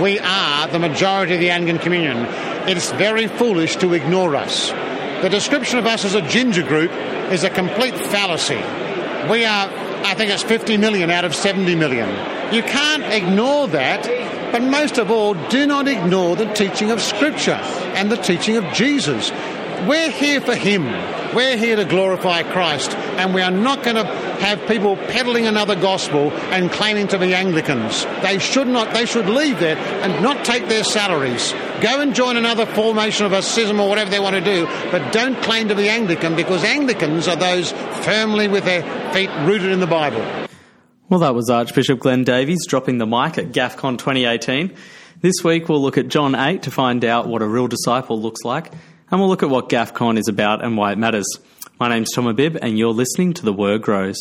we are the majority of the Anglican Communion, it's very foolish to ignore us. The description of us as a ginger group is a complete fallacy. We are, I think it's 50 million out of 70 million. You can't ignore that, but most of all, do not ignore the teaching of Scripture and the teaching of Jesus. We're here for Him. We're here to glorify Christ, and we are not going to have people peddling another gospel and claiming to be Anglicans. They should not. They should leave there and not take their salaries. Go and join another formation of a schism or whatever they want to do, but don't claim to be Anglican because Anglicans are those firmly with their feet rooted in the Bible. Well, that was Archbishop Glenn Davies dropping the mic at GAFCON 2018. This week we'll look at John 8 to find out what a real disciple looks like and we'll look at what GAFCON is about and why it matters. My name's Tom Abib, and you're listening to The Word Grows.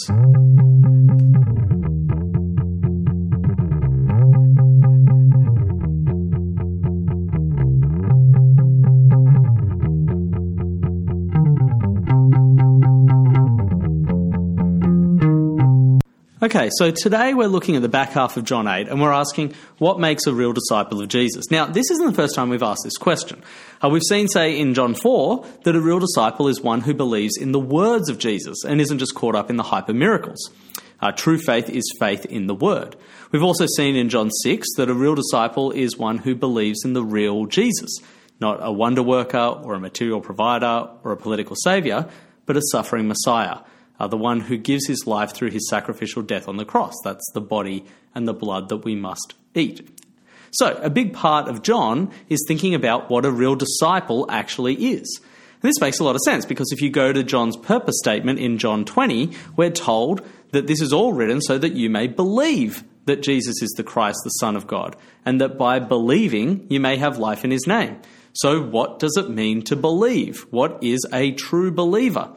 Okay, so today we're looking at the back half of John 8 and we're asking what makes a real disciple of Jesus. Now, this isn't the first time we've asked this question. Uh, we've seen, say, in John 4, that a real disciple is one who believes in the words of Jesus and isn't just caught up in the hyper miracles. Uh, true faith is faith in the word. We've also seen in John 6 that a real disciple is one who believes in the real Jesus, not a wonder worker or a material provider or a political saviour, but a suffering Messiah uh, the one who gives his life through his sacrificial death on the cross. That's the body and the blood that we must eat. So, a big part of John is thinking about what a real disciple actually is. And this makes a lot of sense because if you go to John's purpose statement in John 20, we're told that this is all written so that you may believe that Jesus is the Christ, the Son of God, and that by believing you may have life in his name. So, what does it mean to believe? What is a true believer?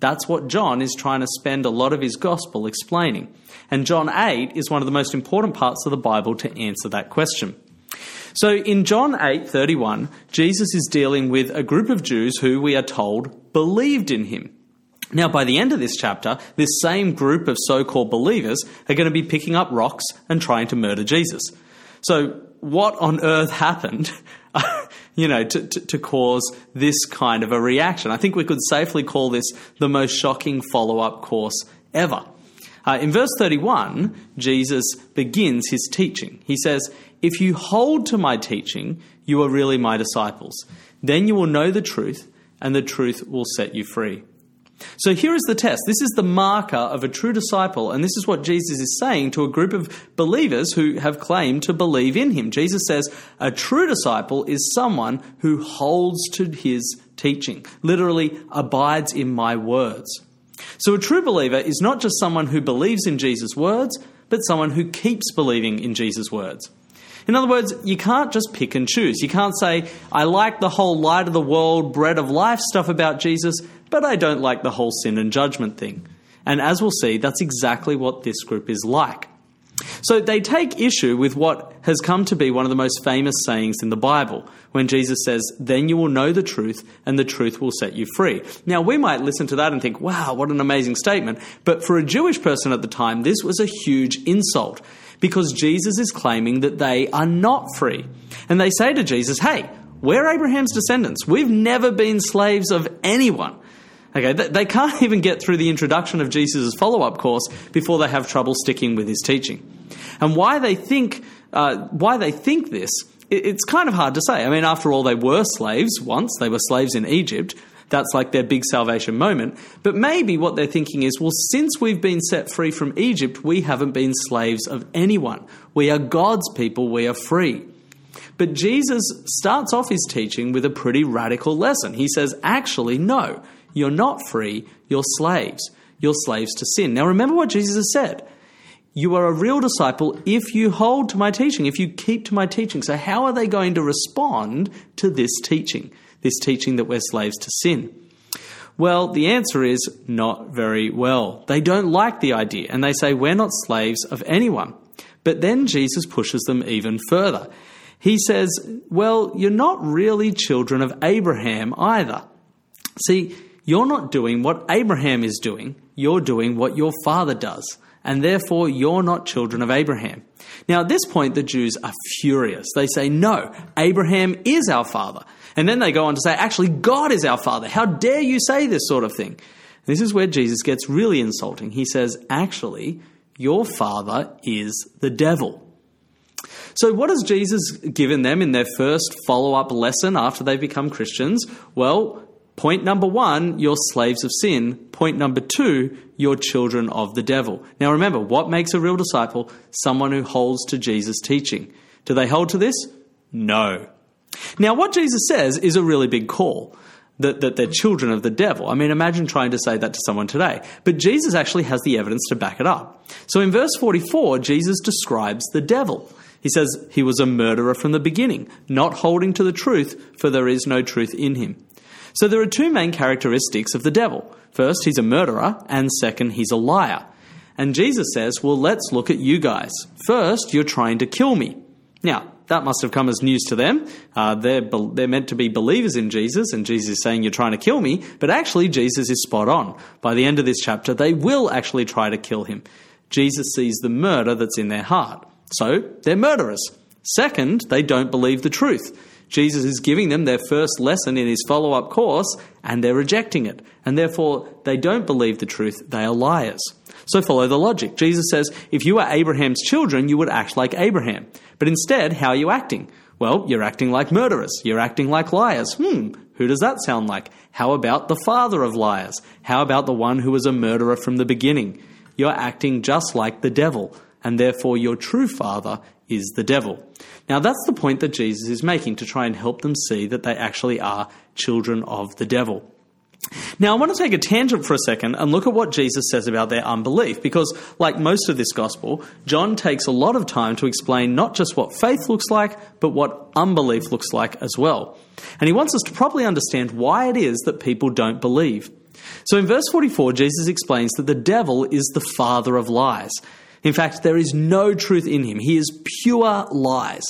That's what John is trying to spend a lot of his gospel explaining. And John 8 is one of the most important parts of the Bible to answer that question. So in John 8:31, Jesus is dealing with a group of Jews who we are told believed in him. Now, by the end of this chapter, this same group of so called believers are going to be picking up rocks and trying to murder Jesus. So, what on earth happened you know, to, to, to, cause this kind of a reaction. I think we could safely call this the most shocking follow up course ever. Uh, in verse 31, Jesus begins his teaching. He says, If you hold to my teaching, you are really my disciples. Then you will know the truth, and the truth will set you free. So here is the test. This is the marker of a true disciple, and this is what Jesus is saying to a group of believers who have claimed to believe in him. Jesus says, A true disciple is someone who holds to his teaching, literally abides in my words. So a true believer is not just someone who believes in Jesus' words, but someone who keeps believing in Jesus' words. In other words, you can't just pick and choose. You can't say, I like the whole light of the world, bread of life stuff about Jesus, but I don't like the whole sin and judgment thing. And as we'll see, that's exactly what this group is like. So they take issue with what has come to be one of the most famous sayings in the Bible, when Jesus says, Then you will know the truth, and the truth will set you free. Now, we might listen to that and think, Wow, what an amazing statement. But for a Jewish person at the time, this was a huge insult because Jesus is claiming that they are not free. And they say to Jesus, Hey, we're Abraham's descendants. We've never been slaves of anyone. Okay, they can't even get through the introduction of Jesus' follow up course before they have trouble sticking with his teaching. And why they think, uh, why they think this, it's kind of hard to say. I mean, after all, they were slaves once, they were slaves in Egypt. That's like their big salvation moment. But maybe what they're thinking is, well, since we've been set free from Egypt, we haven't been slaves of anyone. We are God's people, we are free. But Jesus starts off his teaching with a pretty radical lesson. He says, actually, no, you're not free, you're slaves. You're slaves to sin. Now remember what Jesus said. You are a real disciple if you hold to my teaching, if you keep to my teaching. So, how are they going to respond to this teaching? This teaching that we're slaves to sin? Well, the answer is not very well. They don't like the idea and they say, We're not slaves of anyone. But then Jesus pushes them even further. He says, Well, you're not really children of Abraham either. See, you're not doing what Abraham is doing, you're doing what your father does. and therefore you're not children of Abraham. Now, at this point, the Jews are furious. They say, No, Abraham is our father. And then they go on to say, Actually, God is our father. How dare you say this sort of thing? This is where Jesus gets really insulting. He says, Actually, your father is the devil. So, what has Jesus given them in their first follow up lesson after they've become Christians? Well, point number one, you're slaves of sin. Point number two, you're children of the devil. Now, remember, what makes a real disciple? Someone who holds to Jesus' teaching. Do they hold to this? No. Now, what Jesus says is a really big call. That, that they're children of the devil. I mean, imagine trying to say that to someone today. But Jesus actually has the evidence to back it up. So in verse 44, Jesus describes the devil. He says he was a murderer from the beginning, not holding to the truth, for there is no truth in him. So there are two main characteristics of the devil. First, he's a murderer, and second, he's a liar. And Jesus says, Well, let's look at you guys. First, you're trying to kill me. Now, that must have come as news to them. Uh, they're, be- they're meant to be believers in Jesus, and Jesus is saying, You're trying to kill me. But actually, Jesus is spot on. By the end of this chapter, they will actually try to kill him. Jesus sees the murder that's in their heart. So they're murderers. Second, they don't believe the truth. Jesus is giving them their first lesson in his follow up course, and they're rejecting it. And therefore, they don't believe the truth. They are liars. So follow the logic. Jesus says, if you are Abraham's children, you would act like Abraham. But instead, how are you acting? Well, you're acting like murderers. You're acting like liars. Hmm, who does that sound like? How about the father of liars? How about the one who was a murderer from the beginning? You're acting just like the devil and therefore your true father is the devil. Now, that's the point that Jesus is making to try and help them see that they actually are children of the devil. Now, I want to take a tangent for a second and look at what Jesus says about their unbelief, because, like most of this gospel, John takes a lot of time to explain not just what faith looks like, but what unbelief looks like as well. And he wants us to properly understand why it is that people don't believe. So, in verse 44, Jesus explains that the devil is the father of lies. In fact, there is no truth in him. He is pure lies.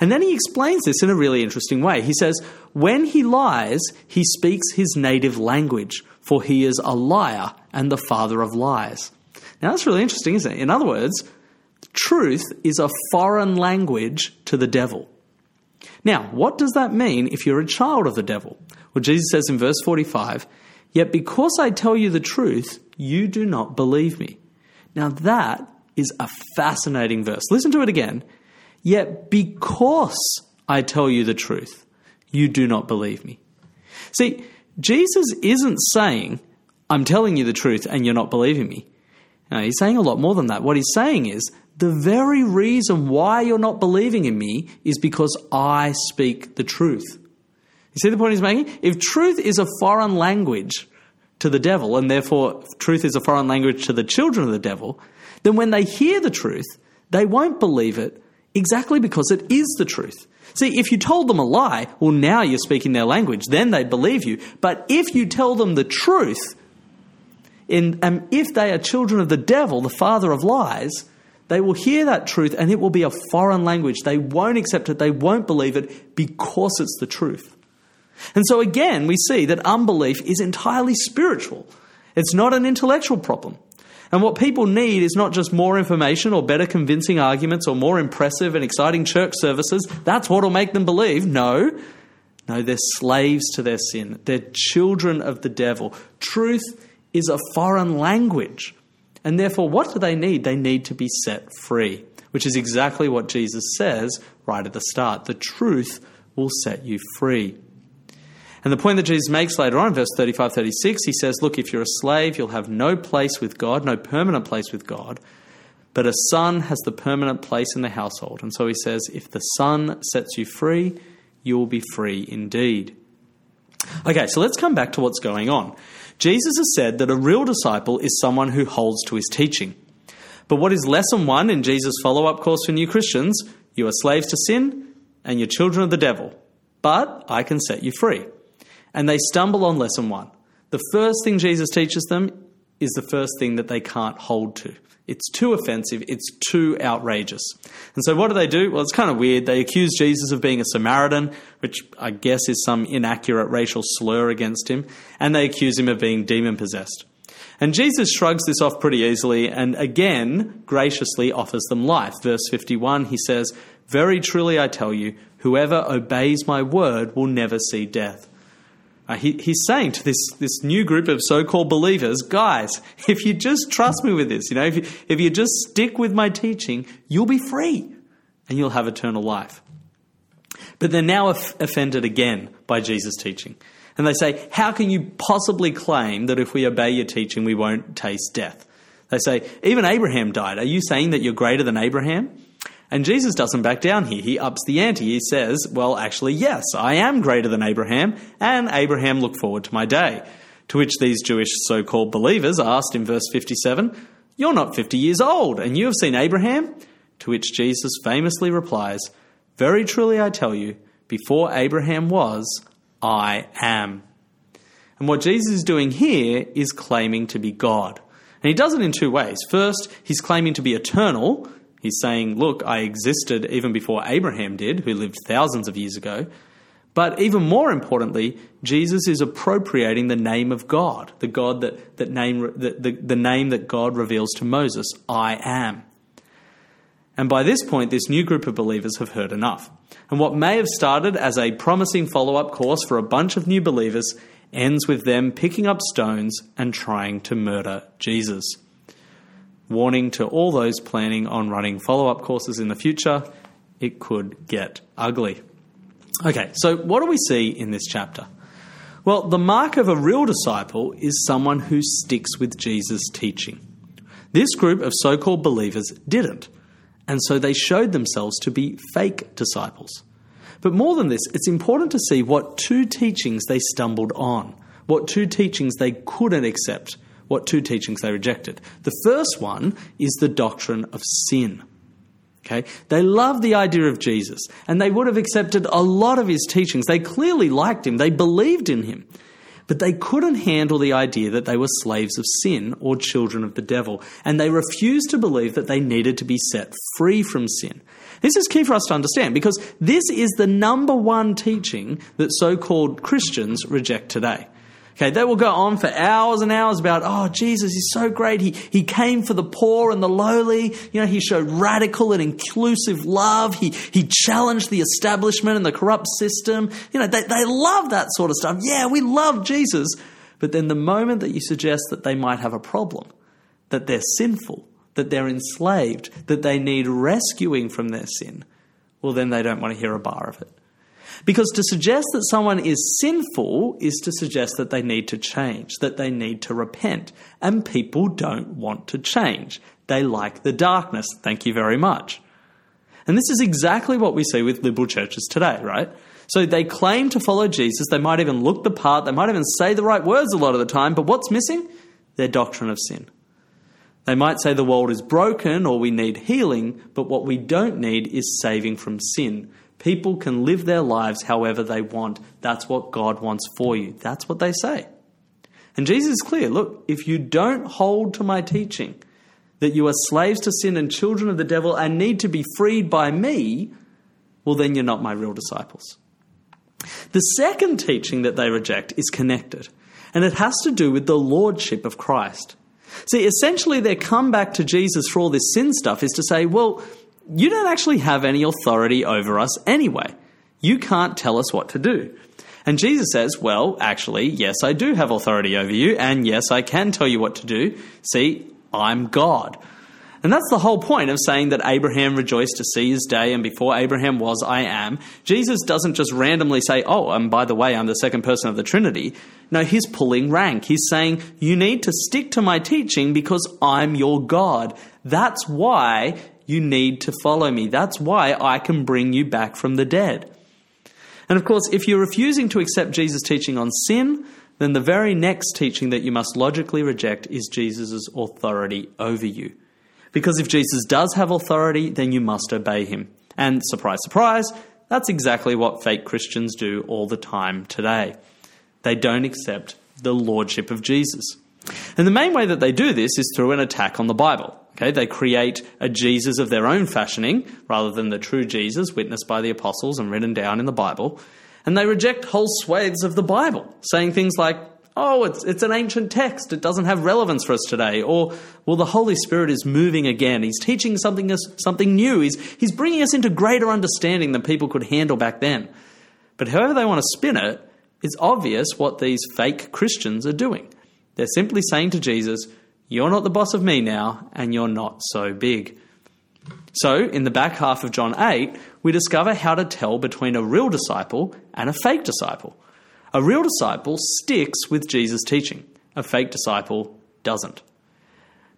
And then he explains this in a really interesting way. He says, When he lies, he speaks his native language, for he is a liar and the father of lies. Now, that's really interesting, isn't it? In other words, truth is a foreign language to the devil. Now, what does that mean if you're a child of the devil? Well, Jesus says in verse 45, Yet because I tell you the truth, you do not believe me. Now, that is a fascinating verse. Listen to it again. Yet, because I tell you the truth, you do not believe me. See, Jesus isn't saying, I'm telling you the truth and you're not believing me. No, he's saying a lot more than that. What he's saying is, the very reason why you're not believing in me is because I speak the truth. You see the point he's making? If truth is a foreign language, to the devil, and therefore truth is a foreign language to the children of the devil, then when they hear the truth, they won't believe it exactly because it is the truth. See, if you told them a lie, well, now you're speaking their language, then they'd believe you. But if you tell them the truth, in, um, if they are children of the devil, the father of lies, they will hear that truth and it will be a foreign language. They won't accept it, they won't believe it because it's the truth. And so again, we see that unbelief is entirely spiritual. It's not an intellectual problem. And what people need is not just more information or better convincing arguments or more impressive and exciting church services. That's what will make them believe. No. No, they're slaves to their sin. They're children of the devil. Truth is a foreign language. And therefore, what do they need? They need to be set free, which is exactly what Jesus says right at the start. The truth will set you free. And the point that Jesus makes later on, verse 35 36, he says, Look, if you're a slave, you'll have no place with God, no permanent place with God. But a son has the permanent place in the household. And so he says, If the son sets you free, you will be free indeed. Okay, so let's come back to what's going on. Jesus has said that a real disciple is someone who holds to his teaching. But what is lesson one in Jesus' follow up course for new Christians? You are slaves to sin and you're children of the devil. But I can set you free and they stumble on lesson one. The first thing Jesus teaches them is the first thing that they can't hold to. It's too offensive, it's too outrageous. And so, what do they do? Well, it's kind of weird. They accuse Jesus of being a Samaritan, which I guess is some inaccurate racial slur against him, and they accuse him of being demon possessed. And Jesus shrugs this off pretty easily and again graciously offers them life. Verse 51, he says, Very truly I tell you, whoever obeys my word will never see death. Uh, he, he's saying to this, this new group of so called believers, guys, if you just trust me with this, you know, if you, if you just stick with my teaching, you'll be free and you'll have eternal life. But they're now offended again by Jesus' teaching. And they say, How can you possibly claim that if we obey your teaching, we won't taste death? They say, Even Abraham died. Are you saying that you're greater than Abraham? And Jesus doesn't back down here. He ups the ante. He says, Well, actually, yes, I am greater than Abraham, and Abraham looked forward to my day. To which these Jewish so called believers asked in verse 57, You're not 50 years old, and you have seen Abraham? To which Jesus famously replies, Very truly I tell you, before Abraham was, I am. And what Jesus is doing here is claiming to be God. And he does it in two ways. First, he's claiming to be eternal. He's saying, Look, I existed even before Abraham did, who lived thousands of years ago. But even more importantly, Jesus is appropriating the name of God, the God that, that name the, the, the name that God reveals to Moses, I am. And by this point, this new group of believers have heard enough. And what may have started as a promising follow up course for a bunch of new believers ends with them picking up stones and trying to murder Jesus. Warning to all those planning on running follow up courses in the future, it could get ugly. Okay, so what do we see in this chapter? Well, the mark of a real disciple is someone who sticks with Jesus' teaching. This group of so called believers didn't and so they showed themselves to be fake disciples. But more than this, it's important to see what two teachings they stumbled on, what two teachings they couldn't accept, what two teachings they rejected. The first one is the doctrine of sin. Okay? They loved the idea of Jesus, and they would have accepted a lot of his teachings. They clearly liked him, they believed in him. But they couldn't handle the idea that they were slaves of sin or children of the devil, and they refused to believe that they needed to be set free from sin. This is key for us to understand because this is the number one teaching that so called Christians reject today. Okay, they will go on for hours and hours about, oh, Jesus, he's so great. He, he came for the poor and the lowly. You know, he showed radical and inclusive love. He, he challenged the establishment and the corrupt system. You know, they, they love that sort of stuff. Yeah, we love Jesus. But then the moment that you suggest that they might have a problem, that they're sinful, that they're enslaved, that they need rescuing from their sin, well, then they don't want to hear a bar of it. Because to suggest that someone is sinful is to suggest that they need to change, that they need to repent. And people don't want to change. They like the darkness. Thank you very much. And this is exactly what we see with liberal churches today, right? So they claim to follow Jesus. They might even look the part. They might even say the right words a lot of the time. But what's missing? Their doctrine of sin. They might say the world is broken or we need healing, but what we don't need is saving from sin. People can live their lives however they want. That's what God wants for you. That's what they say. And Jesus is clear look, if you don't hold to my teaching, that you are slaves to sin and children of the devil and need to be freed by me, well, then you're not my real disciples. The second teaching that they reject is connected, and it has to do with the lordship of Christ. See, essentially, their comeback to Jesus for all this sin stuff is to say, well, you don't actually have any authority over us anyway. You can't tell us what to do. And Jesus says, Well, actually, yes, I do have authority over you, and yes, I can tell you what to do. See, I'm God. And that's the whole point of saying that Abraham rejoiced to see his day, and before Abraham was, I am. Jesus doesn't just randomly say, Oh, and by the way, I'm the second person of the Trinity. No, he's pulling rank. He's saying, You need to stick to my teaching because I'm your God. That's why you need to follow me. That's why I can bring you back from the dead. And of course, if you're refusing to accept Jesus' teaching on sin, then the very next teaching that you must logically reject is Jesus' authority over you. Because if Jesus does have authority, then you must obey him. And surprise, surprise, that's exactly what fake Christians do all the time today. They don't accept the lordship of Jesus. And the main way that they do this is through an attack on the Bible. Okay, they create a Jesus of their own fashioning rather than the true Jesus witnessed by the apostles and written down in the Bible. And they reject whole swathes of the Bible, saying things like, Oh, it's, it's an ancient text. It doesn't have relevance for us today. Or, well, the Holy Spirit is moving again. He's teaching something, something new. He's, he's bringing us into greater understanding than people could handle back then. But however they want to spin it, it's obvious what these fake Christians are doing. They're simply saying to Jesus, You're not the boss of me now, and you're not so big. So, in the back half of John 8, we discover how to tell between a real disciple and a fake disciple. A real disciple sticks with Jesus' teaching, a fake disciple doesn't.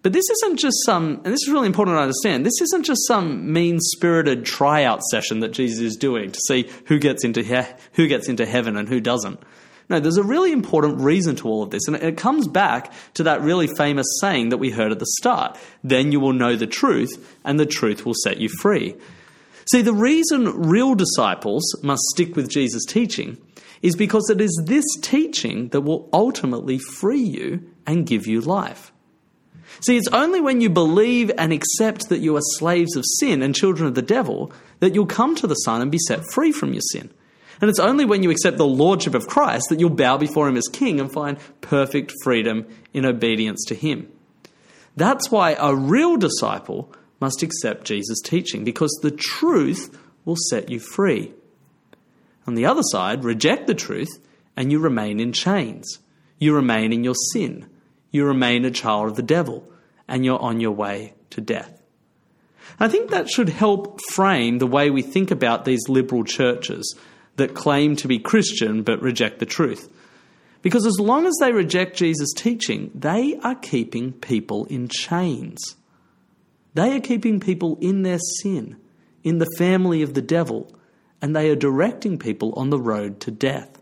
But this isn't just some, and this is really important to understand, this isn't just some mean spirited tryout session that Jesus is doing to see who gets, into he- who gets into heaven and who doesn't. No, there's a really important reason to all of this, and it comes back to that really famous saying that we heard at the start then you will know the truth, and the truth will set you free. See, the reason real disciples must stick with Jesus' teaching is because it is this teaching that will ultimately free you and give you life. See, it's only when you believe and accept that you are slaves of sin and children of the devil that you'll come to the Son and be set free from your sin. And it's only when you accept the Lordship of Christ that you'll bow before Him as King and find perfect freedom in obedience to Him. That's why a real disciple must accept Jesus' teaching, because the truth will set you free. On the other side, reject the truth and you remain in chains. You remain in your sin. You remain a child of the devil and you're on your way to death. I think that should help frame the way we think about these liberal churches that claim to be Christian but reject the truth. Because as long as they reject Jesus' teaching, they are keeping people in chains. They are keeping people in their sin, in the family of the devil, and they are directing people on the road to death.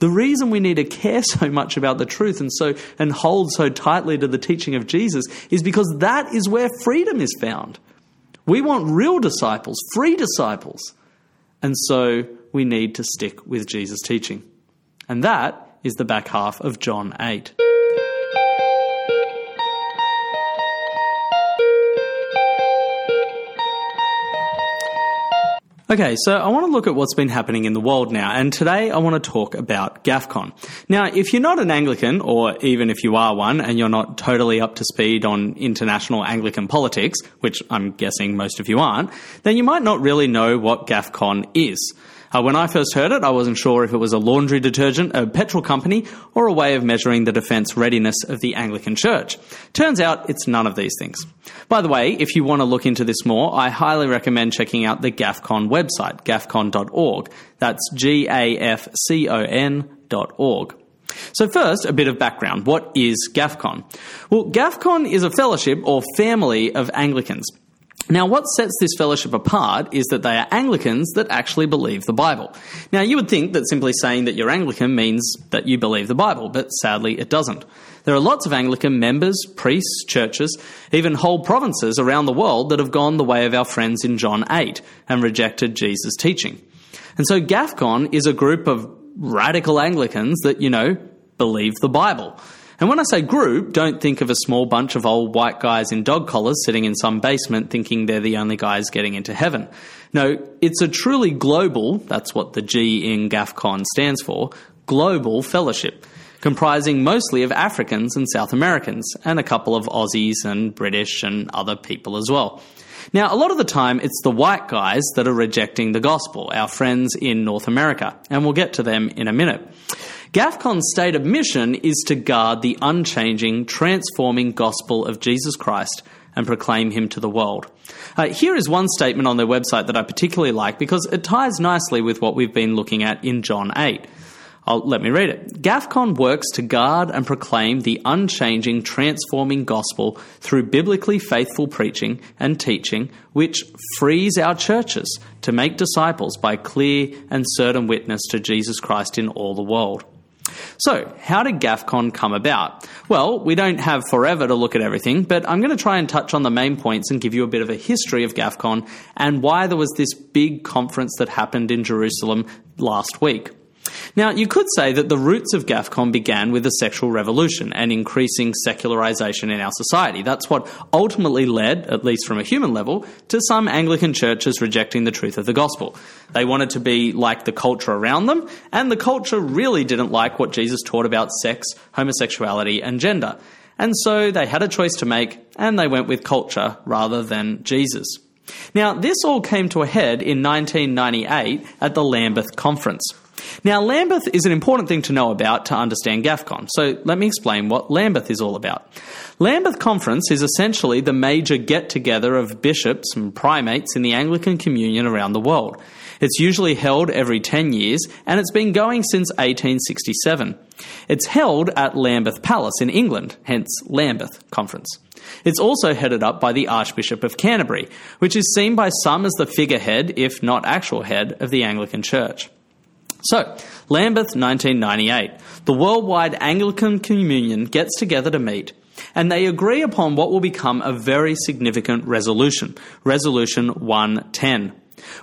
The reason we need to care so much about the truth and so and hold so tightly to the teaching of Jesus is because that is where freedom is found. We want real disciples, free disciples. And so we need to stick with Jesus' teaching. And that is the back half of John 8. Okay, so I want to look at what's been happening in the world now, and today I want to talk about GAFCON. Now, if you're not an Anglican, or even if you are one and you're not totally up to speed on international Anglican politics, which I'm guessing most of you aren't, then you might not really know what GAFCON is. Uh, when I first heard it, I wasn't sure if it was a laundry detergent, a petrol company, or a way of measuring the defence readiness of the Anglican Church. Turns out it's none of these things. By the way, if you want to look into this more, I highly recommend checking out the GAFCON website, gafcon.org. That's G A F C O N dot org. So first, a bit of background. What is GAFCON? Well, GAFCON is a fellowship or family of Anglicans. Now, what sets this fellowship apart is that they are Anglicans that actually believe the Bible. Now, you would think that simply saying that you're Anglican means that you believe the Bible, but sadly it doesn't. There are lots of Anglican members, priests, churches, even whole provinces around the world that have gone the way of our friends in John 8 and rejected Jesus' teaching. And so GAFCON is a group of radical Anglicans that, you know, believe the Bible. And when I say group, don't think of a small bunch of old white guys in dog collars sitting in some basement thinking they're the only guys getting into heaven. No, it's a truly global, that's what the G in GAFCON stands for, global fellowship, comprising mostly of Africans and South Americans, and a couple of Aussies and British and other people as well. Now, a lot of the time, it's the white guys that are rejecting the gospel, our friends in North America, and we'll get to them in a minute. GAFCON's stated mission is to guard the unchanging, transforming gospel of Jesus Christ and proclaim him to the world. Uh, here is one statement on their website that I particularly like because it ties nicely with what we've been looking at in John 8. I'll, let me read it. GAFCON works to guard and proclaim the unchanging, transforming gospel through biblically faithful preaching and teaching, which frees our churches to make disciples by clear and certain witness to Jesus Christ in all the world. So, how did GAFCON come about? Well, we don't have forever to look at everything, but I'm going to try and touch on the main points and give you a bit of a history of GAFCON and why there was this big conference that happened in Jerusalem last week. Now, you could say that the roots of GAFCON began with the sexual revolution and increasing secularization in our society. That's what ultimately led, at least from a human level, to some Anglican churches rejecting the truth of the gospel. They wanted to be like the culture around them, and the culture really didn't like what Jesus taught about sex, homosexuality, and gender. And so they had a choice to make, and they went with culture rather than Jesus. Now, this all came to a head in 1998 at the Lambeth Conference. Now, Lambeth is an important thing to know about to understand GAFCON, so let me explain what Lambeth is all about. Lambeth Conference is essentially the major get together of bishops and primates in the Anglican Communion around the world. It's usually held every 10 years, and it's been going since 1867. It's held at Lambeth Palace in England, hence Lambeth Conference. It's also headed up by the Archbishop of Canterbury, which is seen by some as the figurehead, if not actual head, of the Anglican Church. So, Lambeth 1998. The worldwide Anglican Communion gets together to meet and they agree upon what will become a very significant resolution, Resolution 110,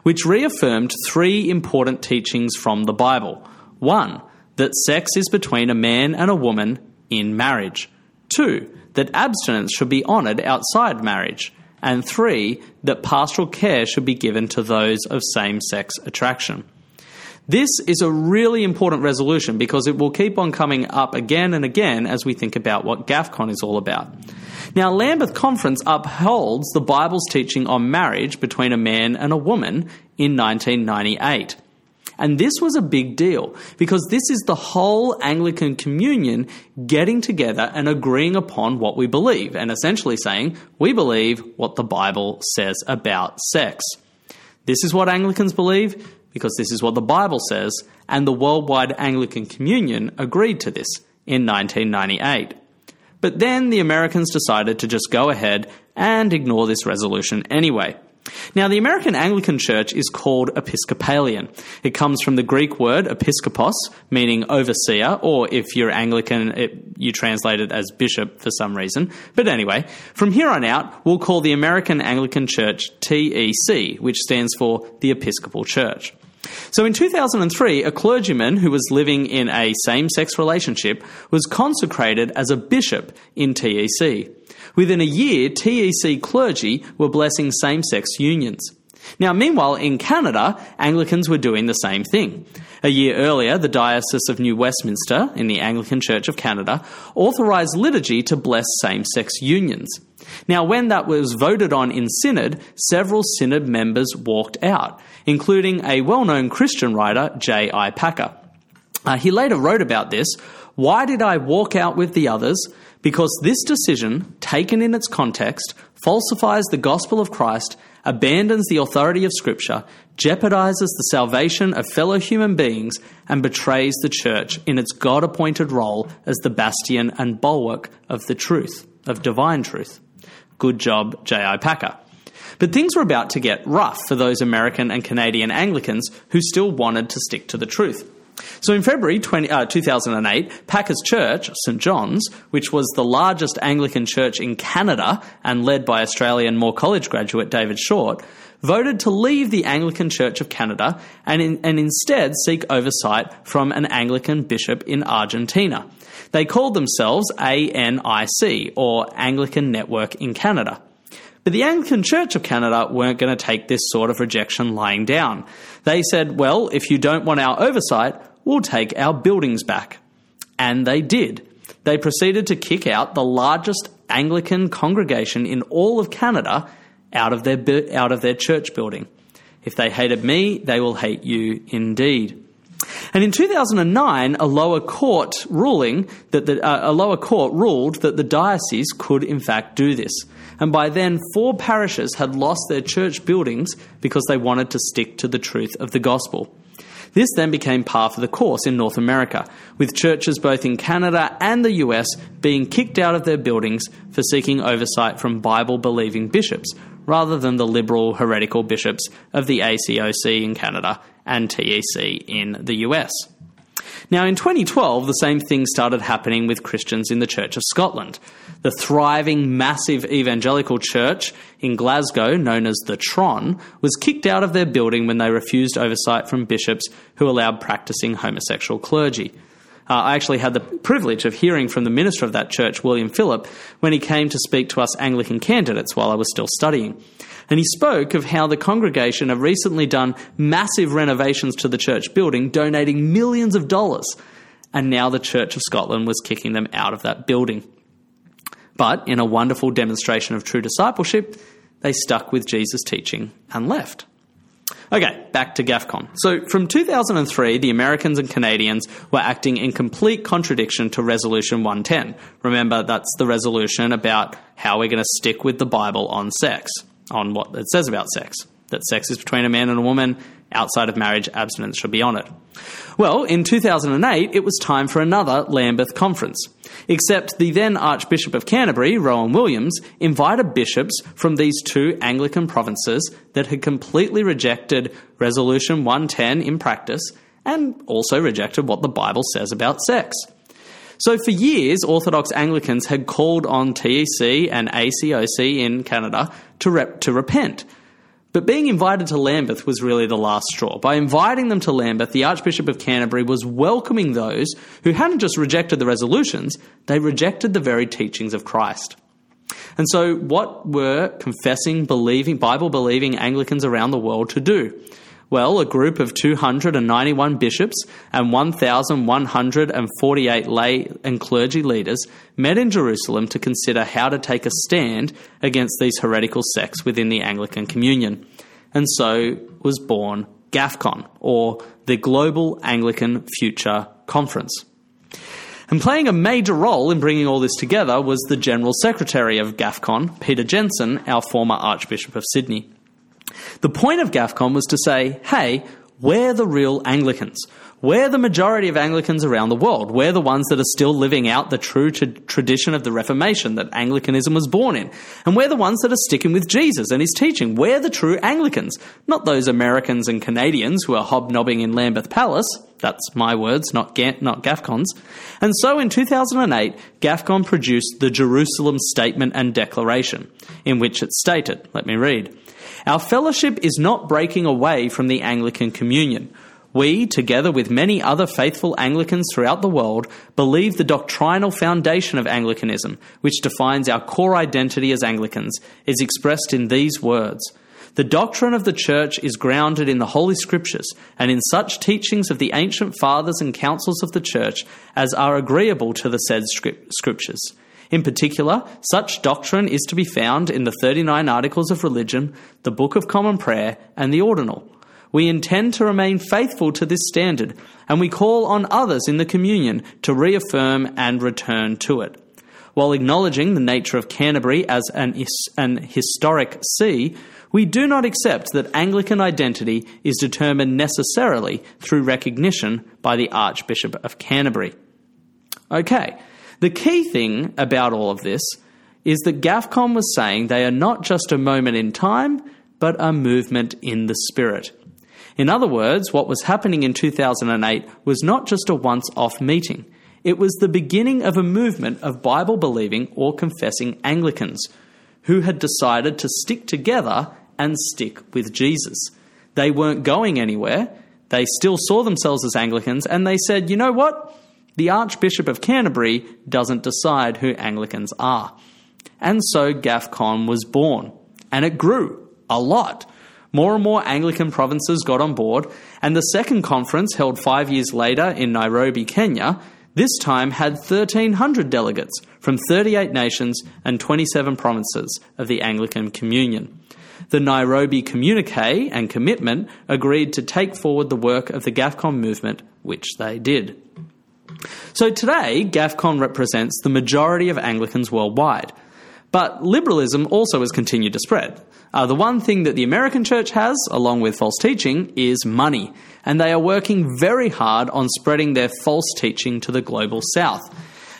which reaffirmed three important teachings from the Bible. One, that sex is between a man and a woman in marriage. Two, that abstinence should be honoured outside marriage. And three, that pastoral care should be given to those of same sex attraction. This is a really important resolution because it will keep on coming up again and again as we think about what GAFCON is all about. Now, Lambeth Conference upholds the Bible's teaching on marriage between a man and a woman in 1998. And this was a big deal because this is the whole Anglican communion getting together and agreeing upon what we believe and essentially saying, we believe what the Bible says about sex. This is what Anglicans believe because this is what the Bible says, and the Worldwide Anglican Communion agreed to this in 1998. But then the Americans decided to just go ahead and ignore this resolution anyway. Now, the American Anglican Church is called Episcopalian. It comes from the Greek word episkopos, meaning overseer, or if you're Anglican, it, you translate it as bishop for some reason. But anyway, from here on out, we'll call the American Anglican Church TEC, which stands for the Episcopal Church. So in 2003, a clergyman who was living in a same sex relationship was consecrated as a bishop in TEC. Within a year, TEC clergy were blessing same sex unions. Now, meanwhile, in Canada, Anglicans were doing the same thing. A year earlier, the Diocese of New Westminster, in the Anglican Church of Canada, authorised liturgy to bless same sex unions. Now, when that was voted on in Synod, several Synod members walked out, including a well known Christian writer, J.I. Packer. Uh, he later wrote about this Why did I walk out with the others? Because this decision, taken in its context, falsifies the gospel of Christ, abandons the authority of Scripture, jeopardizes the salvation of fellow human beings, and betrays the church in its God appointed role as the bastion and bulwark of the truth, of divine truth. Good job, J.I. Packer. But things were about to get rough for those American and Canadian Anglicans who still wanted to stick to the truth. So in February 20, uh, 2008, Packer's Church, St John's, which was the largest Anglican church in Canada and led by Australian Moore College graduate David Short, voted to leave the Anglican Church of Canada and, in, and instead seek oversight from an Anglican bishop in Argentina. They called themselves ANIC, or Anglican Network in Canada. But the Anglican Church of Canada weren't going to take this sort of rejection lying down. They said, well, if you don't want our oversight, we'll take our buildings back. And they did. They proceeded to kick out the largest Anglican congregation in all of Canada out of their, out of their church building. If they hated me, they will hate you indeed. And in 2009, a lower court ruling that the, uh, a lower court ruled that the diocese could in fact do this. And by then, four parishes had lost their church buildings because they wanted to stick to the truth of the gospel. This then became par for the course in North America, with churches both in Canada and the US being kicked out of their buildings for seeking oversight from Bible believing bishops, rather than the liberal heretical bishops of the ACOC in Canada and TEC in the US. Now, in 2012, the same thing started happening with Christians in the Church of Scotland. The thriving, massive evangelical church in Glasgow, known as the Tron, was kicked out of their building when they refused oversight from bishops who allowed practicing homosexual clergy. Uh, I actually had the privilege of hearing from the minister of that church, William Philip, when he came to speak to us Anglican candidates while I was still studying. And he spoke of how the congregation have recently done massive renovations to the church building, donating millions of dollars. And now the Church of Scotland was kicking them out of that building. But in a wonderful demonstration of true discipleship, they stuck with Jesus' teaching and left. Okay, back to GAFCON. So, from 2003, the Americans and Canadians were acting in complete contradiction to Resolution 110. Remember, that's the resolution about how we're going to stick with the Bible on sex on what it says about sex that sex is between a man and a woman. Outside of marriage, abstinence should be on it. Well, in 2008, it was time for another Lambeth conference. Except the then Archbishop of Canterbury, Rowan Williams, invited bishops from these two Anglican provinces that had completely rejected Resolution 110 in practice and also rejected what the Bible says about sex. So, for years, Orthodox Anglicans had called on TEC and ACOC in Canada to, rep- to repent. But being invited to Lambeth was really the last straw. By inviting them to Lambeth, the Archbishop of Canterbury was welcoming those who hadn't just rejected the resolutions, they rejected the very teachings of Christ. And so, what were confessing, believing, Bible believing Anglicans around the world to do? Well, a group of 291 bishops and 1,148 lay and clergy leaders met in Jerusalem to consider how to take a stand against these heretical sects within the Anglican Communion. And so was born GAFCON, or the Global Anglican Future Conference. And playing a major role in bringing all this together was the General Secretary of GAFCON, Peter Jensen, our former Archbishop of Sydney. The point of GAFCON was to say, hey, we're the real Anglicans. We're the majority of Anglicans around the world. We're the ones that are still living out the true tra- tradition of the Reformation that Anglicanism was born in. And we're the ones that are sticking with Jesus and his teaching. We're the true Anglicans, not those Americans and Canadians who are hobnobbing in Lambeth Palace. That's my words, not, Ga- not GAFCON's. And so in 2008, GAFCON produced the Jerusalem Statement and Declaration, in which it stated, let me read, our fellowship is not breaking away from the Anglican Communion. We, together with many other faithful Anglicans throughout the world, believe the doctrinal foundation of Anglicanism, which defines our core identity as Anglicans, is expressed in these words. The doctrine of the Church is grounded in the Holy Scriptures and in such teachings of the ancient fathers and councils of the Church as are agreeable to the said Scriptures. In particular, such doctrine is to be found in the 39 Articles of Religion, the Book of Common Prayer, and the Ordinal. We intend to remain faithful to this standard, and we call on others in the communion to reaffirm and return to it. While acknowledging the nature of Canterbury as an, an historic see, we do not accept that Anglican identity is determined necessarily through recognition by the Archbishop of Canterbury. Okay, the key thing about all of this is that GAFCON was saying they are not just a moment in time, but a movement in the spirit. In other words, what was happening in 2008 was not just a once off meeting, it was the beginning of a movement of Bible believing or confessing Anglicans who had decided to stick together and stick with Jesus. They weren't going anywhere, they still saw themselves as Anglicans, and they said, you know what? The Archbishop of Canterbury doesn't decide who Anglicans are. And so GAFCON was born, and it grew a lot. More and more Anglican provinces got on board, and the second conference, held five years later in Nairobi, Kenya, this time had 1,300 delegates from 38 nations and 27 provinces of the Anglican Communion. The Nairobi Communique and Commitment agreed to take forward the work of the GAFCON movement, which they did. So today, GAFCON represents the majority of Anglicans worldwide. But liberalism also has continued to spread. Uh, the one thing that the American church has, along with false teaching, is money. And they are working very hard on spreading their false teaching to the global south.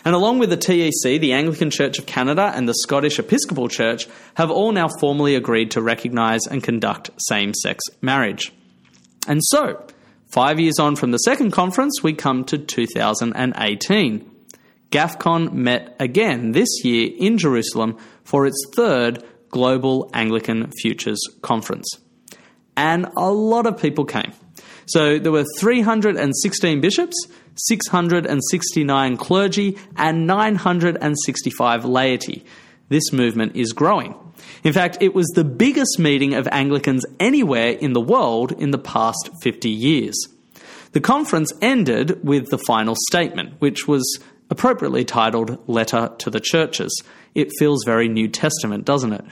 And along with the TEC, the Anglican Church of Canada and the Scottish Episcopal Church have all now formally agreed to recognise and conduct same sex marriage. And so, Five years on from the second conference, we come to 2018. GAFCON met again this year in Jerusalem for its third Global Anglican Futures Conference. And a lot of people came. So there were 316 bishops, 669 clergy, and 965 laity. This movement is growing. In fact, it was the biggest meeting of Anglicans anywhere in the world in the past 50 years. The conference ended with the final statement, which was appropriately titled Letter to the Churches. It feels very New Testament, doesn't it?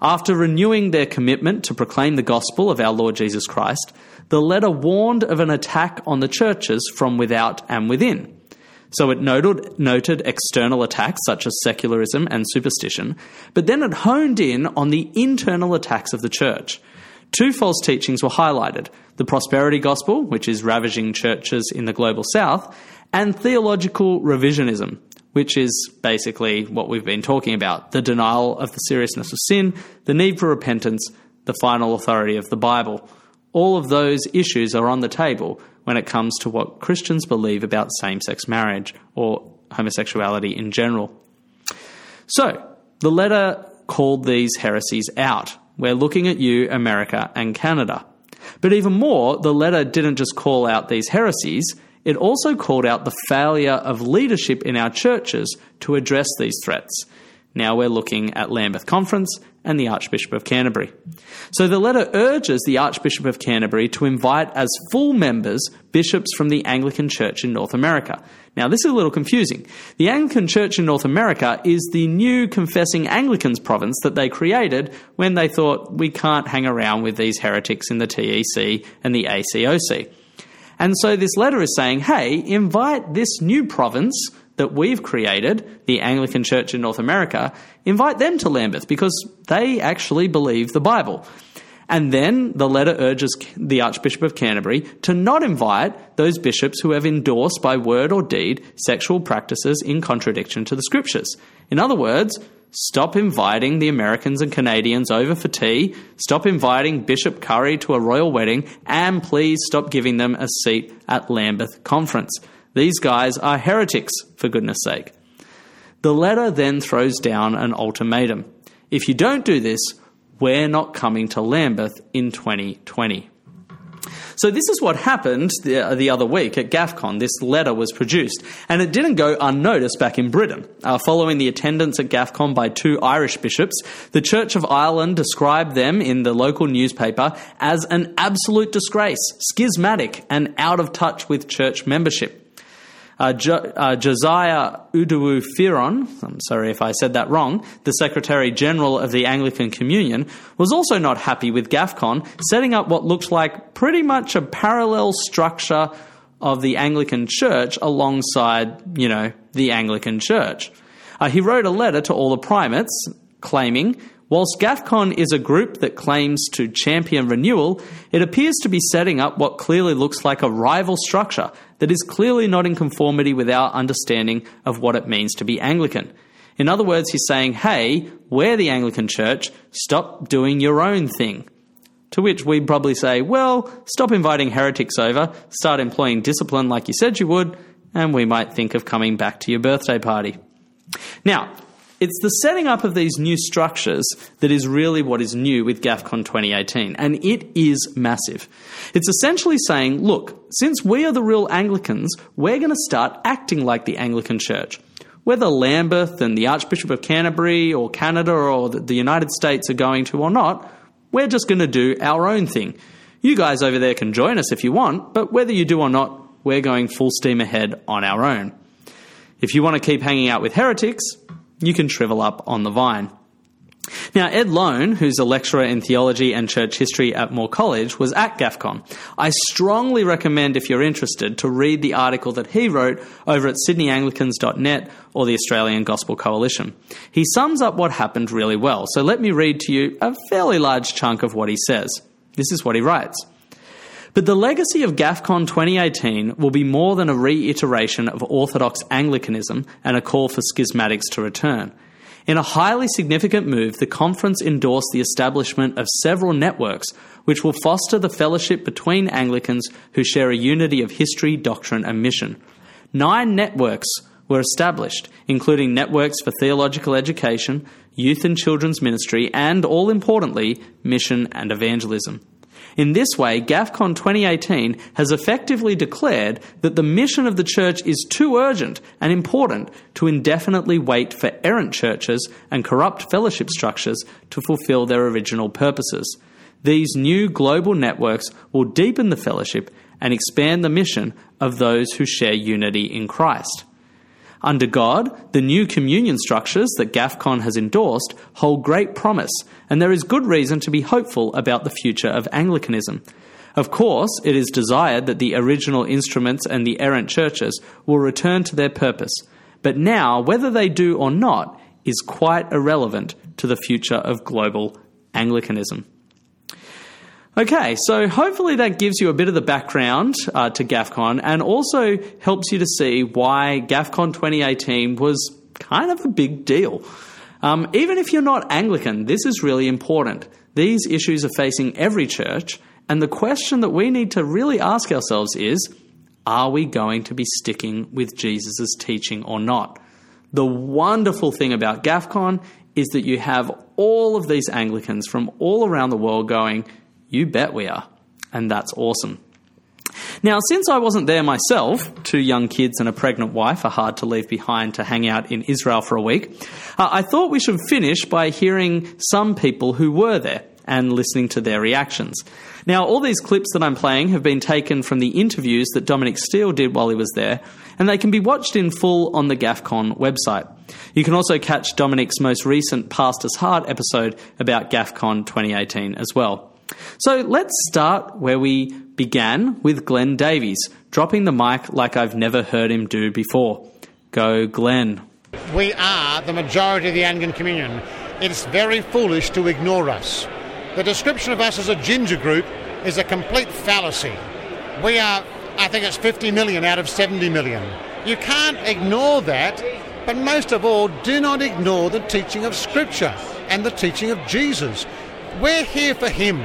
After renewing their commitment to proclaim the gospel of our Lord Jesus Christ, the letter warned of an attack on the churches from without and within. So it noted, noted external attacks such as secularism and superstition, but then it honed in on the internal attacks of the church. Two false teachings were highlighted the prosperity gospel, which is ravaging churches in the global south, and theological revisionism, which is basically what we've been talking about the denial of the seriousness of sin, the need for repentance, the final authority of the Bible. All of those issues are on the table when it comes to what Christians believe about same sex marriage or homosexuality in general. So, the letter called these heresies out. We're looking at you, America, and Canada. But even more, the letter didn't just call out these heresies, it also called out the failure of leadership in our churches to address these threats. Now we're looking at Lambeth Conference and the Archbishop of Canterbury. So the letter urges the Archbishop of Canterbury to invite as full members bishops from the Anglican Church in North America. Now, this is a little confusing. The Anglican Church in North America is the new confessing Anglicans province that they created when they thought we can't hang around with these heretics in the TEC and the ACOC. And so this letter is saying, hey, invite this new province that we've created, the Anglican Church in North America, invite them to Lambeth because they actually believe the Bible. And then the letter urges the Archbishop of Canterbury to not invite those bishops who have endorsed by word or deed sexual practices in contradiction to the scriptures. In other words, stop inviting the Americans and Canadians over for tea, stop inviting Bishop Curry to a royal wedding, and please stop giving them a seat at Lambeth Conference. These guys are heretics, for goodness sake. The letter then throws down an ultimatum. If you don't do this, we're not coming to Lambeth in 2020. So this is what happened the, the, other week at GAFCON. This letter was produced, and it didn't go unnoticed back in Britain. Uh, following the attendance at GAFCON by two Irish bishops, the Church of Ireland described them in the local newspaper as an absolute disgrace, schismatic, and out of touch with church membership. Uh, uh, Josiah Uduwu Firon, I'm sorry if I said that wrong, the Secretary General of the Anglican Communion, was also not happy with GAFCON, setting up what looked like pretty much a parallel structure of the Anglican Church alongside, you know, the Anglican Church. Uh, he wrote a letter to all the primates claiming Whilst GAFCON is a group that claims to champion renewal, it appears to be setting up what clearly looks like a rival structure that is clearly not in conformity with our understanding of what it means to be Anglican. In other words, he's saying, hey, we're the Anglican Church, stop doing your own thing. To which we'd probably say, well, stop inviting heretics over, start employing discipline like you said you would, and we might think of coming back to your birthday party. Now, it's the setting up of these new structures that is really what is new with GAFCON 2018, and it is massive. It's essentially saying, look, since we are the real Anglicans, we're going to start acting like the Anglican Church. Whether Lambeth and the Archbishop of Canterbury or Canada or the United States are going to or not, we're just going to do our own thing. You guys over there can join us if you want, but whether you do or not, we're going full steam ahead on our own. If you want to keep hanging out with heretics, you can shrivel up on the vine. Now, Ed Loane, who's a lecturer in theology and church history at Moore College, was at GAFCON. I strongly recommend, if you're interested, to read the article that he wrote over at sydneyanglicans.net or the Australian Gospel Coalition. He sums up what happened really well, so let me read to you a fairly large chunk of what he says. This is what he writes. But the legacy of GAFCON 2018 will be more than a reiteration of Orthodox Anglicanism and a call for schismatics to return. In a highly significant move, the conference endorsed the establishment of several networks which will foster the fellowship between Anglicans who share a unity of history, doctrine, and mission. Nine networks were established, including networks for theological education, youth and children's ministry, and, all importantly, mission and evangelism. In this way, GAFCON 2018 has effectively declared that the mission of the church is too urgent and important to indefinitely wait for errant churches and corrupt fellowship structures to fulfill their original purposes. These new global networks will deepen the fellowship and expand the mission of those who share unity in Christ. Under God, the new communion structures that GAFCON has endorsed hold great promise, and there is good reason to be hopeful about the future of Anglicanism. Of course, it is desired that the original instruments and the errant churches will return to their purpose, but now, whether they do or not, is quite irrelevant to the future of global Anglicanism. Okay, so hopefully that gives you a bit of the background uh, to GAFCON and also helps you to see why GAFCON 2018 was kind of a big deal. Um, even if you're not Anglican, this is really important. These issues are facing every church, and the question that we need to really ask ourselves is are we going to be sticking with Jesus' teaching or not? The wonderful thing about GAFCON is that you have all of these Anglicans from all around the world going, you bet we are. And that's awesome. Now, since I wasn't there myself, two young kids and a pregnant wife are hard to leave behind to hang out in Israel for a week, uh, I thought we should finish by hearing some people who were there and listening to their reactions. Now, all these clips that I'm playing have been taken from the interviews that Dominic Steele did while he was there, and they can be watched in full on the GAFCON website. You can also catch Dominic's most recent Pastor's Heart episode about GAFCON 2018 as well. So let's start where we began with Glenn Davies, dropping the mic like I've never heard him do before. Go, Glenn. We are the majority of the Anglican Communion. It's very foolish to ignore us. The description of us as a ginger group is a complete fallacy. We are, I think it's 50 million out of 70 million. You can't ignore that, but most of all, do not ignore the teaching of Scripture and the teaching of Jesus. We're here for Him.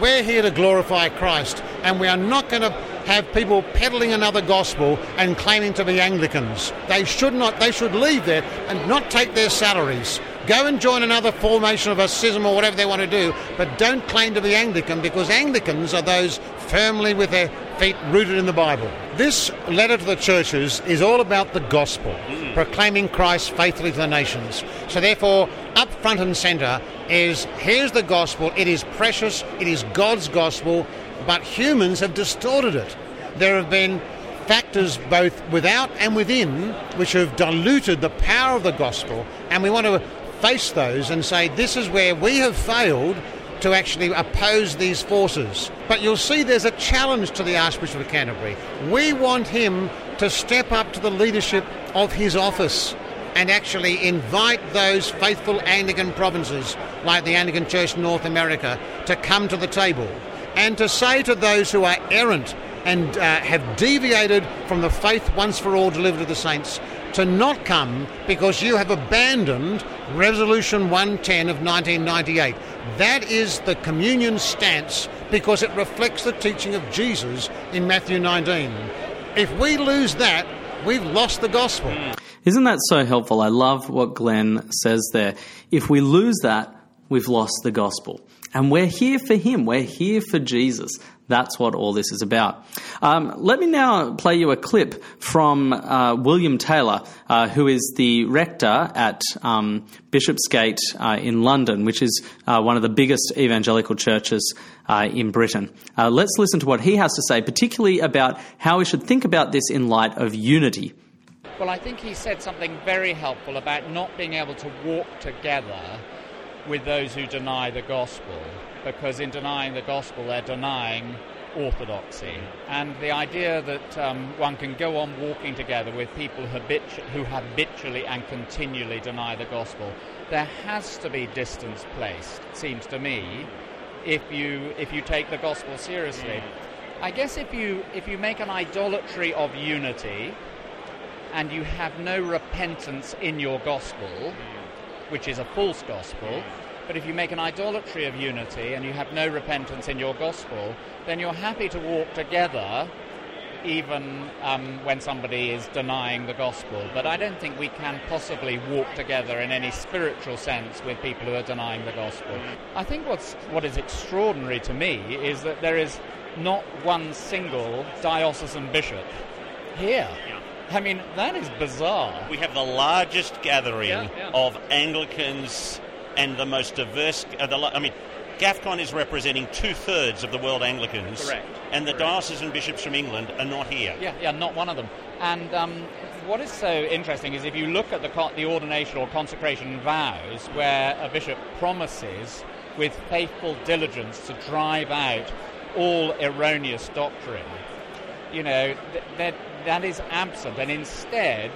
We're here to glorify Christ, and we are not going to have people peddling another gospel and claiming to be Anglicans. They should not. They should leave there and not take their salaries. Go and join another formation of a schism or whatever they want to do, but don't claim to be Anglican because Anglicans are those firmly with their feet rooted in the Bible. This letter to the churches is all about the gospel, mm. proclaiming Christ faithfully to the nations. So, therefore, up front and centre is here's the gospel, it is precious, it is God's gospel, but humans have distorted it. There have been factors both without and within which have diluted the power of the gospel, and we want to face those and say this is where we have failed to actually oppose these forces. But you'll see there's a challenge to the Archbishop of Canterbury. We want him to step up to the leadership of his office and actually invite those faithful Anglican provinces, like the Anglican Church in North America, to come to the table and to say to those who are errant and uh, have deviated from the faith once for all delivered to the saints to not come because you have abandoned Resolution 110 of 1998. That is the communion stance because it reflects the teaching of Jesus in Matthew 19. If we lose that, we've lost the gospel. Isn't that so helpful? I love what Glenn says there. If we lose that, we've lost the gospel. And we're here for Him. We're here for Jesus. That's what all this is about. Um, let me now play you a clip from uh, William Taylor, uh, who is the rector at um, Bishopsgate uh, in London, which is uh, one of the biggest evangelical churches uh, in Britain. Uh, let's listen to what he has to say, particularly about how we should think about this in light of unity. Well, I think he said something very helpful about not being able to walk together with those who deny the gospel because in denying the gospel, they're denying orthodoxy. And the idea that um, one can go on walking together with people habitu- who habitually and continually deny the gospel, there has to be distance placed, it seems to me, if you, if you take the gospel seriously. I guess if you, if you make an idolatry of unity and you have no repentance in your gospel, which is a false gospel. But if you make an idolatry of unity and you have no repentance in your gospel, then you're happy to walk together even um, when somebody is denying the gospel. But I don't think we can possibly walk together in any spiritual sense with people who are denying the gospel. I think what's, what is extraordinary to me is that there is not one single diocesan bishop here. I mean, that is bizarre. We have the largest gathering Yeah, yeah. of Anglicans and the most diverse. Uh, the, I mean, GAFCON is representing two thirds of the world Anglicans. Correct. And the diocesan bishops from England are not here. Yeah, yeah, not one of them. And um, what is so interesting is if you look at the, co- the ordination or consecration vows, where a bishop promises with faithful diligence to drive out all erroneous doctrine, you know, th- that, that is absent. And instead,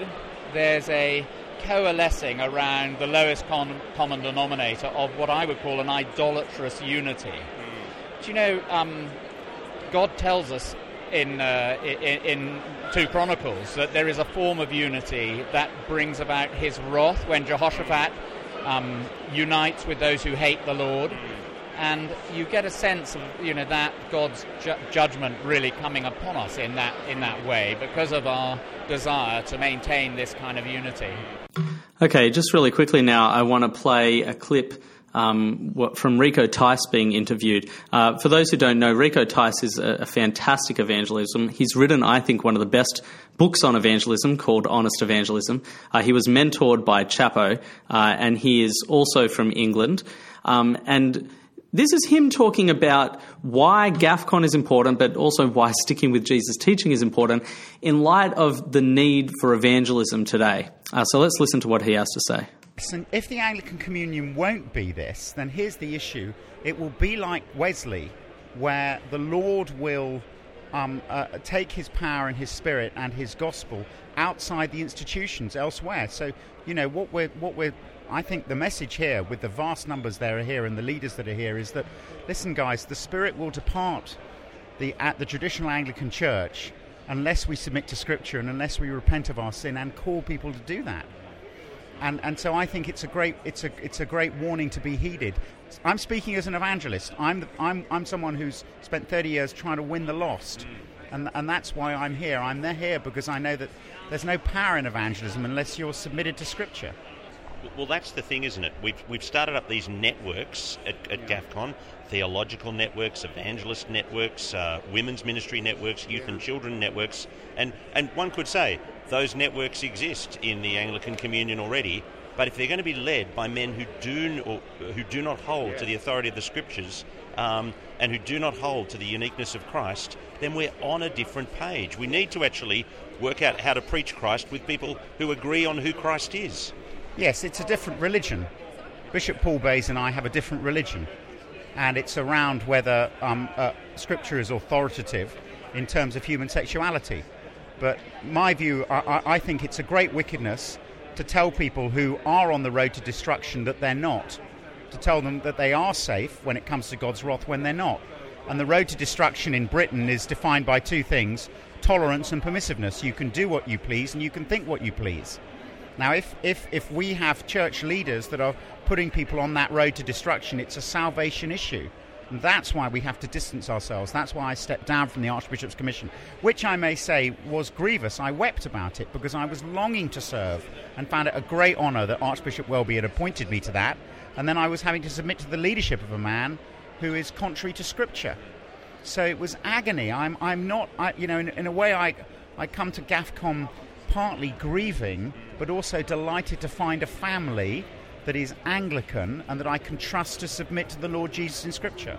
there's a coalescing around the lowest con- common denominator of what I would call an idolatrous unity. Do you know, um, God tells us in, uh, in, in 2 Chronicles that there is a form of unity that brings about his wrath when Jehoshaphat um, unites with those who hate the Lord. And you get a sense of you know that God's ju- judgment really coming upon us in that in that way because of our desire to maintain this kind of unity. Okay, just really quickly now, I want to play a clip um, from Rico Tice being interviewed. Uh, for those who don't know, Rico Tice is a, a fantastic evangelism. He's written, I think, one of the best books on evangelism called Honest Evangelism. Uh, he was mentored by Chappo, uh, and he is also from England. Um, and this is him talking about why GAFCON is important, but also why sticking with Jesus' teaching is important in light of the need for evangelism today. Uh, so let's listen to what he has to say. If the Anglican Communion won't be this, then here's the issue. It will be like Wesley, where the Lord will um, uh, take his power and his spirit and his gospel outside the institutions elsewhere. So, you know, what we're, what we're, I think the message here, with the vast numbers that are here and the leaders that are here, is that, listen, guys, the spirit will depart the, at the traditional Anglican Church unless we submit to Scripture and unless we repent of our sin and call people to do that and and so I think it's a great it's a it's a great warning to be heeded. I'm speaking as an evangelist. I'm the, I'm I'm someone who's spent 30 years trying to win the lost, and and that's why I'm here. I'm there here because I know that there's no power in evangelism unless you're submitted to Scripture. Well, that's the thing, isn't it? We've, we've started up these networks at, at GAFCON theological networks, evangelist networks, uh, women's ministry networks, youth and children networks. And, and one could say those networks exist in the Anglican Communion already. But if they're going to be led by men who do, or, who do not hold to the authority of the Scriptures um, and who do not hold to the uniqueness of Christ, then we're on a different page. We need to actually work out how to preach Christ with people who agree on who Christ is. Yes, it's a different religion. Bishop Paul Bayes and I have a different religion, and it's around whether um, uh, Scripture is authoritative in terms of human sexuality. But my view, I, I- I think it's a great wickedness to tell people who are on the road to destruction that they're not, to tell them that they are safe when it comes to God's wrath when they're not. And the road to destruction in Britain is defined by two things tolerance and permissiveness. You can do what you please and you can think what you please. Now, if, if, if we have church leaders that are putting people on that road to destruction, it's a salvation issue. And that's why we have to distance ourselves. That's why I stepped down from the Archbishop's Commission, which I may say was grievous. I wept about it because I was longing to serve and found it a great honour that Archbishop Welby had appointed me to that. And then I was having to submit to the leadership of a man who is contrary to Scripture. So it was agony. I'm, I'm not, I, you know, in, in a way, I, I come to GAFCON partly grieving, but also delighted to find a family that is Anglican and that I can trust to submit to the Lord Jesus in Scripture.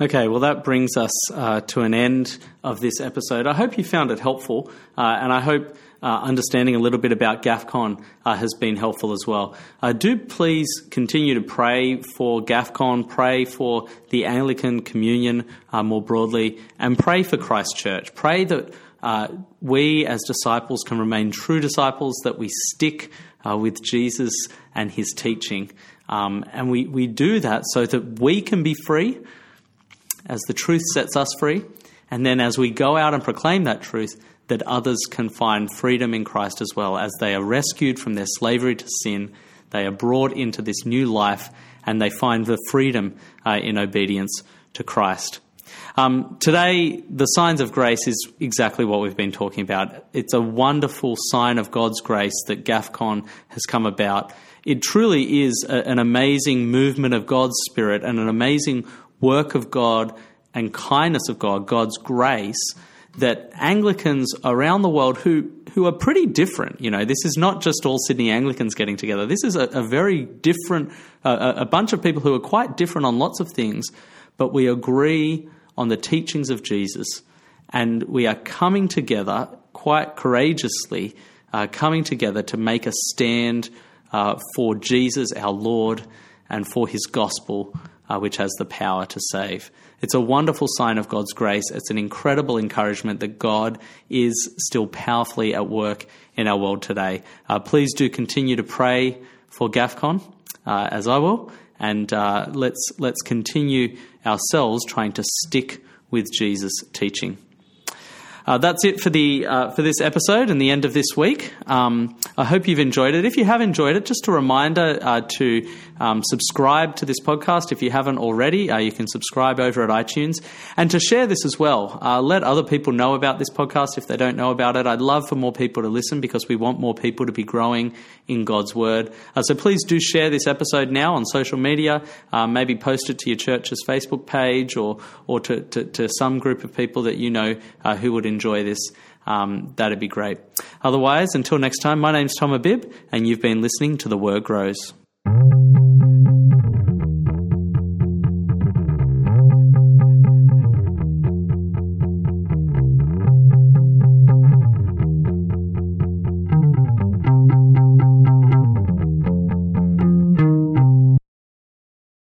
Okay, well, that brings us uh, to an end of this episode. I hope you found it helpful, uh, and I hope uh, understanding a little bit about GAFCON uh, has been helpful as well. Uh, do please continue to pray for GAFCON, pray for the Anglican Communion uh, more broadly, and pray for Christ Church. Pray that uh, we as disciples can remain true disciples, that we stick uh, with Jesus and his teaching. Um, and we, we do that so that we can be free as the truth sets us free, and then as we go out and proclaim that truth, that others can find freedom in Christ as well, as they are rescued from their slavery to sin, they are brought into this new life and they find the freedom uh, in obedience to Christ. Um, today, the signs of grace is exactly what we've been talking about. It's a wonderful sign of God's grace that GAFCON has come about. It truly is a, an amazing movement of God's Spirit and an amazing work of God and kindness of God, God's grace, that Anglicans around the world who, who are pretty different, you know, this is not just all Sydney Anglicans getting together. This is a, a very different, uh, a bunch of people who are quite different on lots of things, but we agree on the teachings of Jesus and we are coming together quite courageously, uh, coming together to make a stand uh, for Jesus, our Lord, and for his gospel, uh, which has the power to save. It's a wonderful sign of God's grace. It's an incredible encouragement that God is still powerfully at work in our world today. Uh, please do continue to pray for GAFCON, uh, as I will, and uh, let's let's continue ourselves trying to stick with Jesus' teaching. Uh, that's it for the uh, for this episode and the end of this week. Um, I hope you've enjoyed it. If you have enjoyed it, just a reminder uh, to um, subscribe to this podcast if you haven't already. Uh, you can subscribe over at iTunes and to share this as well. Uh, let other people know about this podcast if they don't know about it. I'd love for more people to listen because we want more people to be growing in God's Word. Uh, so please do share this episode now on social media. Uh, maybe post it to your church's Facebook page or or to, to, to some group of people that you know uh, who would enjoy this. Um, that'd be great. Otherwise, until next time, my name's Tom Abib, and you've been listening to The Word Grows. Thank you.